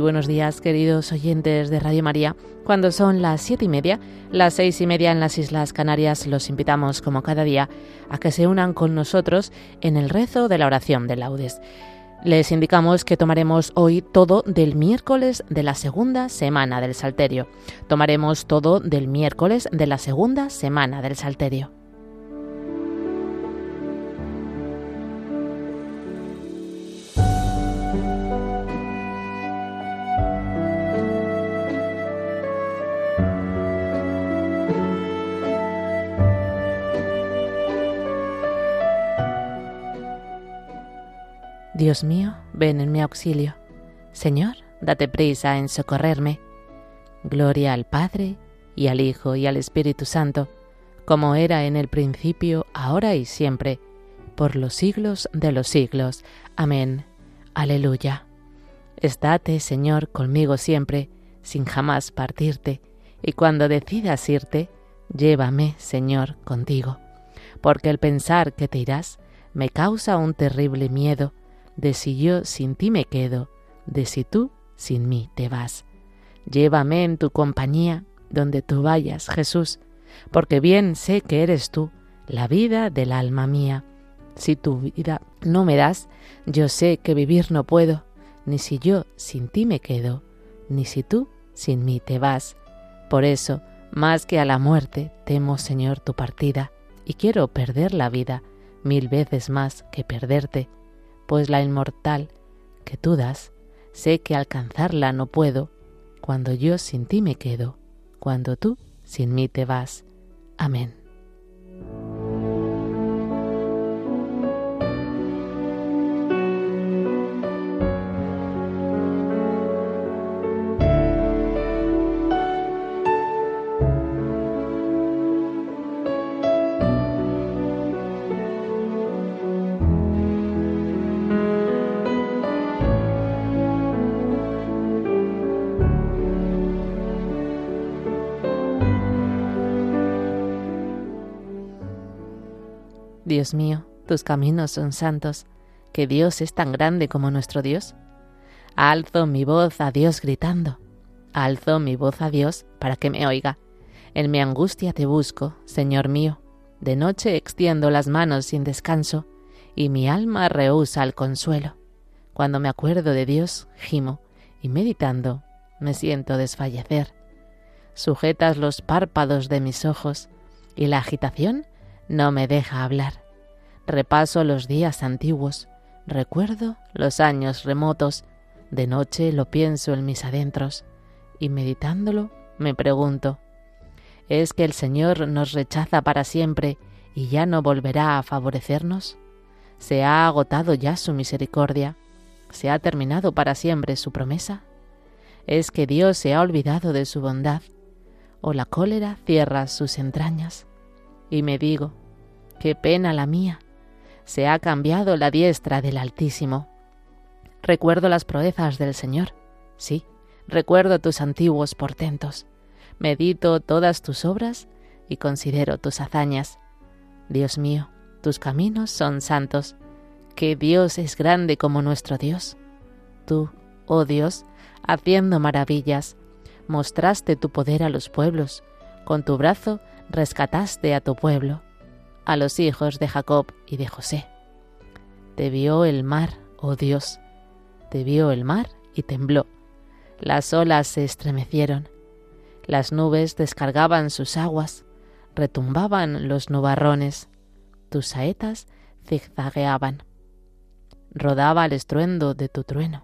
Buenos días, queridos oyentes de Radio María. Cuando son las siete y media, las seis y media en las Islas Canarias, los invitamos, como cada día, a que se unan con nosotros en el rezo de la oración de laudes. Les indicamos que tomaremos hoy todo del miércoles de la segunda semana del Salterio. Tomaremos todo del miércoles de la segunda semana del Salterio. Dios mío, ven en mi auxilio. Señor, date prisa en socorrerme. Gloria al Padre, y al Hijo, y al Espíritu Santo, como era en el principio, ahora y siempre, por los siglos de los siglos. Amén. Aleluya. Estate, Señor, conmigo siempre, sin jamás partirte, y cuando decidas irte, llévame, Señor, contigo, porque el pensar que te irás me causa un terrible miedo, de si yo sin ti me quedo, de si tú sin mí te vas. Llévame en tu compañía donde tú vayas, Jesús, porque bien sé que eres tú, la vida del alma mía. Si tu vida no me das, yo sé que vivir no puedo, ni si yo sin ti me quedo, ni si tú sin mí te vas. Por eso, más que a la muerte, temo, Señor, tu partida, y quiero perder la vida mil veces más que perderte pues la inmortal que tú das, sé que alcanzarla no puedo, cuando yo sin ti me quedo, cuando tú sin mí te vas. Amén. Dios mío, tus caminos son santos, que Dios es tan grande como nuestro Dios. Alzo mi voz a Dios gritando, alzo mi voz a Dios para que me oiga. En mi angustia te busco, Señor mío. De noche extiendo las manos sin descanso, y mi alma rehúsa el consuelo. Cuando me acuerdo de Dios, gimo, y meditando, me siento desfallecer. Sujetas los párpados de mis ojos, y la agitación no me deja hablar. Repaso los días antiguos, recuerdo los años remotos, de noche lo pienso en mis adentros, y meditándolo me pregunto, ¿es que el Señor nos rechaza para siempre y ya no volverá a favorecernos? ¿Se ha agotado ya su misericordia? ¿Se ha terminado para siempre su promesa? ¿Es que Dios se ha olvidado de su bondad? ¿O la cólera cierra sus entrañas? Y me digo, qué pena la mía. Se ha cambiado la diestra del Altísimo. Recuerdo las proezas del Señor. Sí, recuerdo tus antiguos portentos. Medito todas tus obras y considero tus hazañas. Dios mío, tus caminos son santos. Que Dios es grande como nuestro Dios. Tú, oh Dios, haciendo maravillas, mostraste tu poder a los pueblos. Con tu brazo rescataste a tu pueblo a los hijos de Jacob y de José. Te vio el mar, oh Dios, te vio el mar y tembló. Las olas se estremecieron, las nubes descargaban sus aguas, retumbaban los nubarrones, tus saetas zigzagueaban. Rodaba el estruendo de tu trueno,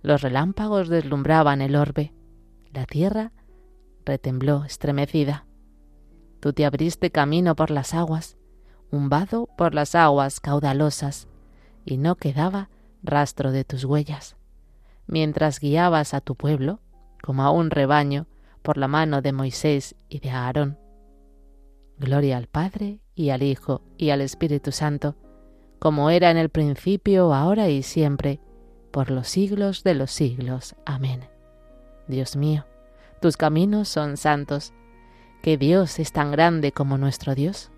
los relámpagos deslumbraban el orbe, la tierra retembló estremecida. Tú te abriste camino por las aguas, un vado por las aguas caudalosas, y no quedaba rastro de tus huellas. Mientras guiabas a tu pueblo, como a un rebaño, por la mano de Moisés y de Aarón. Gloria al Padre, y al Hijo, y al Espíritu Santo, como era en el principio, ahora y siempre, por los siglos de los siglos. Amén. Dios mío, tus caminos son santos, que Dios es tan grande como nuestro Dios?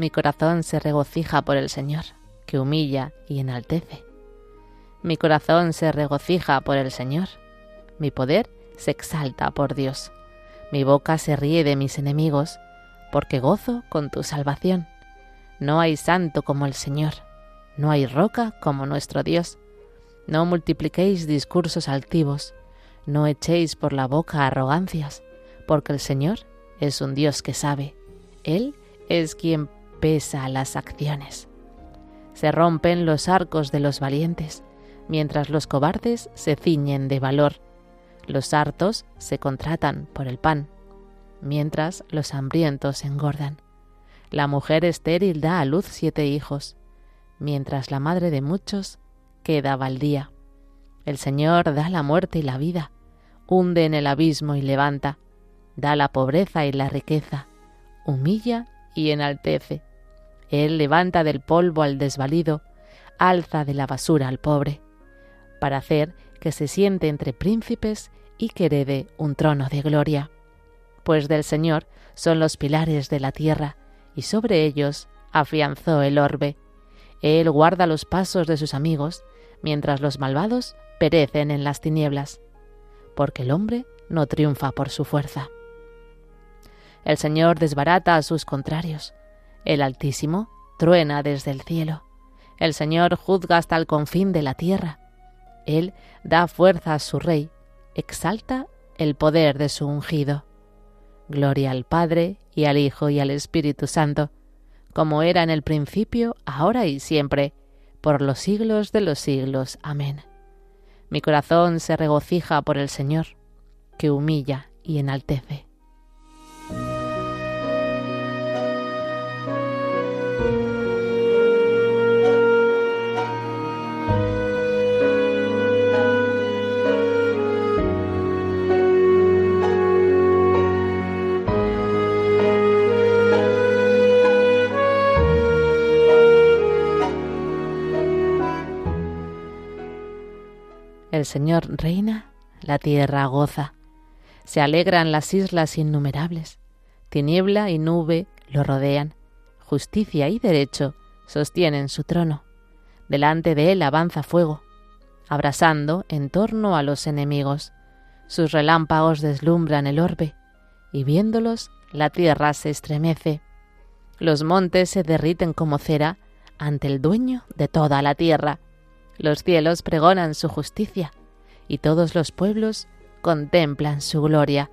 Mi corazón se regocija por el Señor, que humilla y enaltece. Mi corazón se regocija por el Señor. Mi poder se exalta por Dios. Mi boca se ríe de mis enemigos, porque gozo con tu salvación. No hay santo como el Señor, no hay roca como nuestro Dios. No multipliquéis discursos altivos, no echéis por la boca arrogancias, porque el Señor es un Dios que sabe. Él es quien pesa las acciones. Se rompen los arcos de los valientes, mientras los cobardes se ciñen de valor. Los hartos se contratan por el pan, mientras los hambrientos engordan. La mujer estéril da a luz siete hijos, mientras la madre de muchos queda baldía. El Señor da la muerte y la vida, hunde en el abismo y levanta, da la pobreza y la riqueza, humilla y enaltece. Él levanta del polvo al desvalido, alza de la basura al pobre, para hacer que se siente entre príncipes y que herede un trono de gloria. Pues del Señor son los pilares de la tierra, y sobre ellos afianzó el orbe. Él guarda los pasos de sus amigos, mientras los malvados perecen en las tinieblas, porque el hombre no triunfa por su fuerza. El Señor desbarata a sus contrarios, el Altísimo truena desde el cielo, el Señor juzga hasta el confín de la tierra, Él da fuerza a su Rey, exalta el poder de su ungido. Gloria al Padre, y al Hijo, y al Espíritu Santo, como era en el principio, ahora y siempre, por los siglos de los siglos. Amén. Mi corazón se regocija por el Señor, que humilla y enaltece. Señor reina, la tierra goza. Se alegran las islas innumerables. Tiniebla y nube lo rodean. Justicia y derecho sostienen su trono. Delante de él avanza fuego, abrasando en torno a los enemigos. Sus relámpagos deslumbran el orbe, y viéndolos la tierra se estremece. Los montes se derriten como cera ante el dueño de toda la tierra. Los cielos pregonan su justicia, y todos los pueblos contemplan su gloria.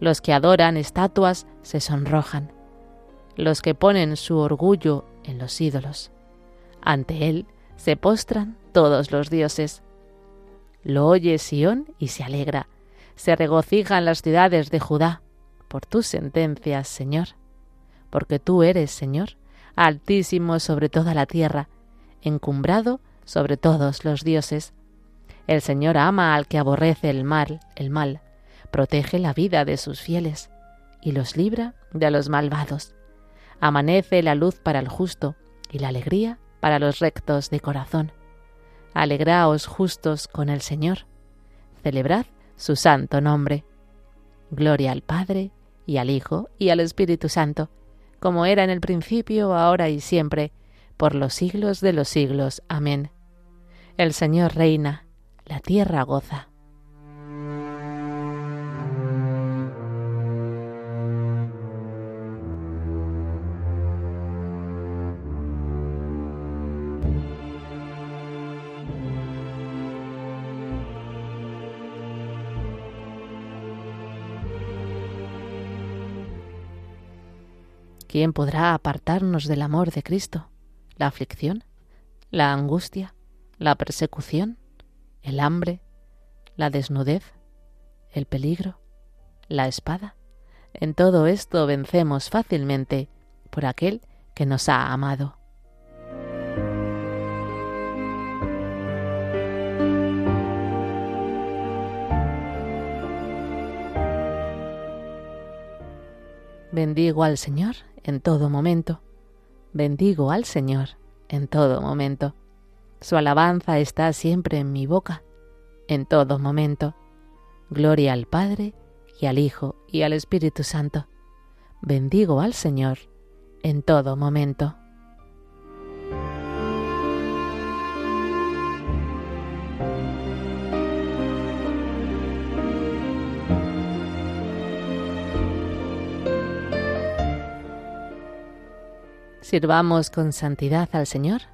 Los que adoran estatuas se sonrojan, los que ponen su orgullo en los ídolos. Ante él se postran todos los dioses. Lo oye Sión y se alegra, se regocijan las ciudades de Judá por tus sentencias, Señor, porque tú eres, Señor, altísimo sobre toda la tierra, encumbrado sobre todos los dioses. El Señor ama al que aborrece el mal, el mal, protege la vida de sus fieles y los libra de los malvados. Amanece la luz para el justo y la alegría para los rectos de corazón. Alegraos justos con el Señor. Celebrad su santo nombre. Gloria al Padre, y al Hijo, y al Espíritu Santo, como era en el principio, ahora y siempre, por los siglos de los siglos. Amén. El Señor reina, la tierra goza. ¿Quién podrá apartarnos del amor de Cristo? ¿La aflicción? ¿La angustia? la persecución, el hambre, la desnudez, el peligro, la espada. En todo esto vencemos fácilmente por aquel que nos ha amado. Bendigo al Señor en todo momento. Bendigo al Señor en todo momento. Su alabanza está siempre en mi boca, en todo momento. Gloria al Padre, y al Hijo, y al Espíritu Santo. Bendigo al Señor en todo momento. Sirvamos con santidad al Señor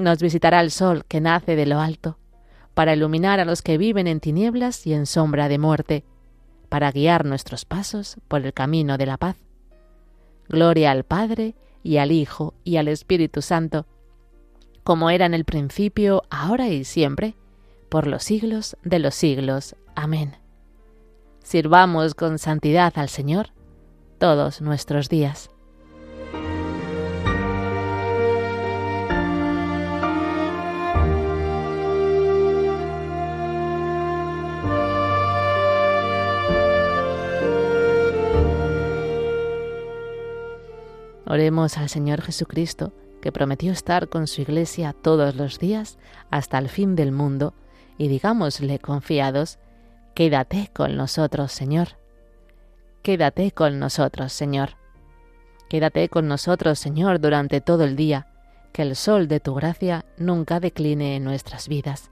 nos visitará el sol que nace de lo alto, para iluminar a los que viven en tinieblas y en sombra de muerte, para guiar nuestros pasos por el camino de la paz. Gloria al Padre, y al Hijo, y al Espíritu Santo, como era en el principio, ahora y siempre, por los siglos de los siglos. Amén. Sirvamos con santidad al Señor todos nuestros días. Oremos al Señor Jesucristo, que prometió estar con su Iglesia todos los días hasta el fin del mundo, y digámosle confiados, Quédate con nosotros, Señor. Quédate con nosotros, Señor. Quédate con nosotros, Señor, durante todo el día, que el sol de tu gracia nunca decline en nuestras vidas.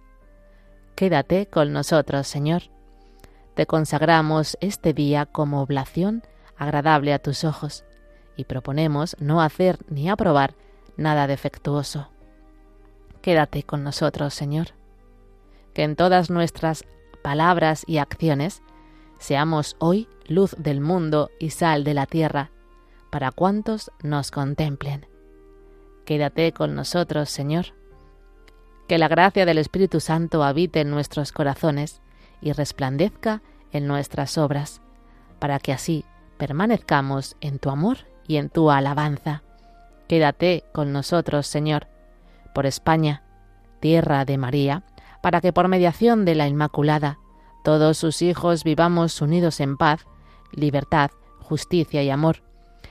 Quédate con nosotros, Señor. Te consagramos este día como oblación agradable a tus ojos y proponemos no hacer ni aprobar nada defectuoso. Quédate con nosotros, Señor. Que en todas nuestras palabras y acciones seamos hoy luz del mundo y sal de la tierra, para cuantos nos contemplen. Quédate con nosotros, Señor. Que la gracia del Espíritu Santo habite en nuestros corazones y resplandezca en nuestras obras, para que así permanezcamos en tu amor y en tu alabanza. Quédate con nosotros, Señor, por España, tierra de María, para que por mediación de la Inmaculada todos sus hijos vivamos unidos en paz, libertad, justicia y amor,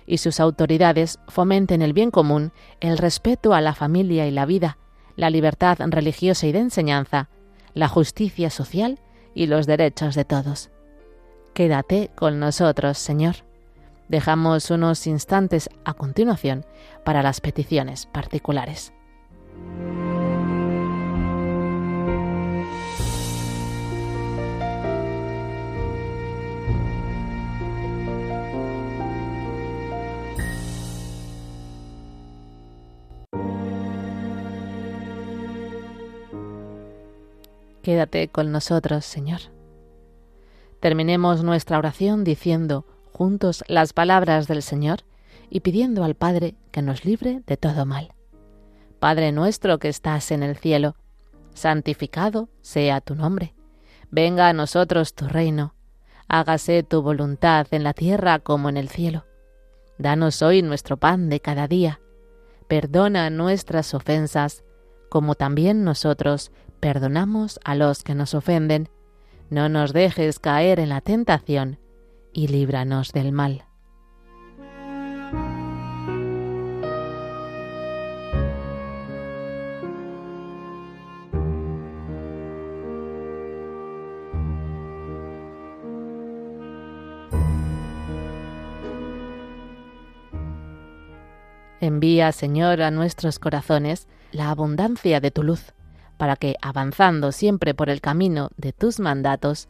y sus autoridades fomenten el bien común, el respeto a la familia y la vida, la libertad religiosa y de enseñanza, la justicia social y los derechos de todos. Quédate con nosotros, Señor. Dejamos unos instantes a continuación para las peticiones particulares. Quédate con nosotros, Señor. Terminemos nuestra oración diciendo, juntos las palabras del Señor y pidiendo al Padre que nos libre de todo mal. Padre nuestro que estás en el cielo, santificado sea tu nombre. Venga a nosotros tu reino. Hágase tu voluntad en la tierra como en el cielo. Danos hoy nuestro pan de cada día. Perdona nuestras ofensas, como también nosotros perdonamos a los que nos ofenden. No nos dejes caer en la tentación y líbranos del mal. Envía, Señor, a nuestros corazones la abundancia de tu luz, para que, avanzando siempre por el camino de tus mandatos,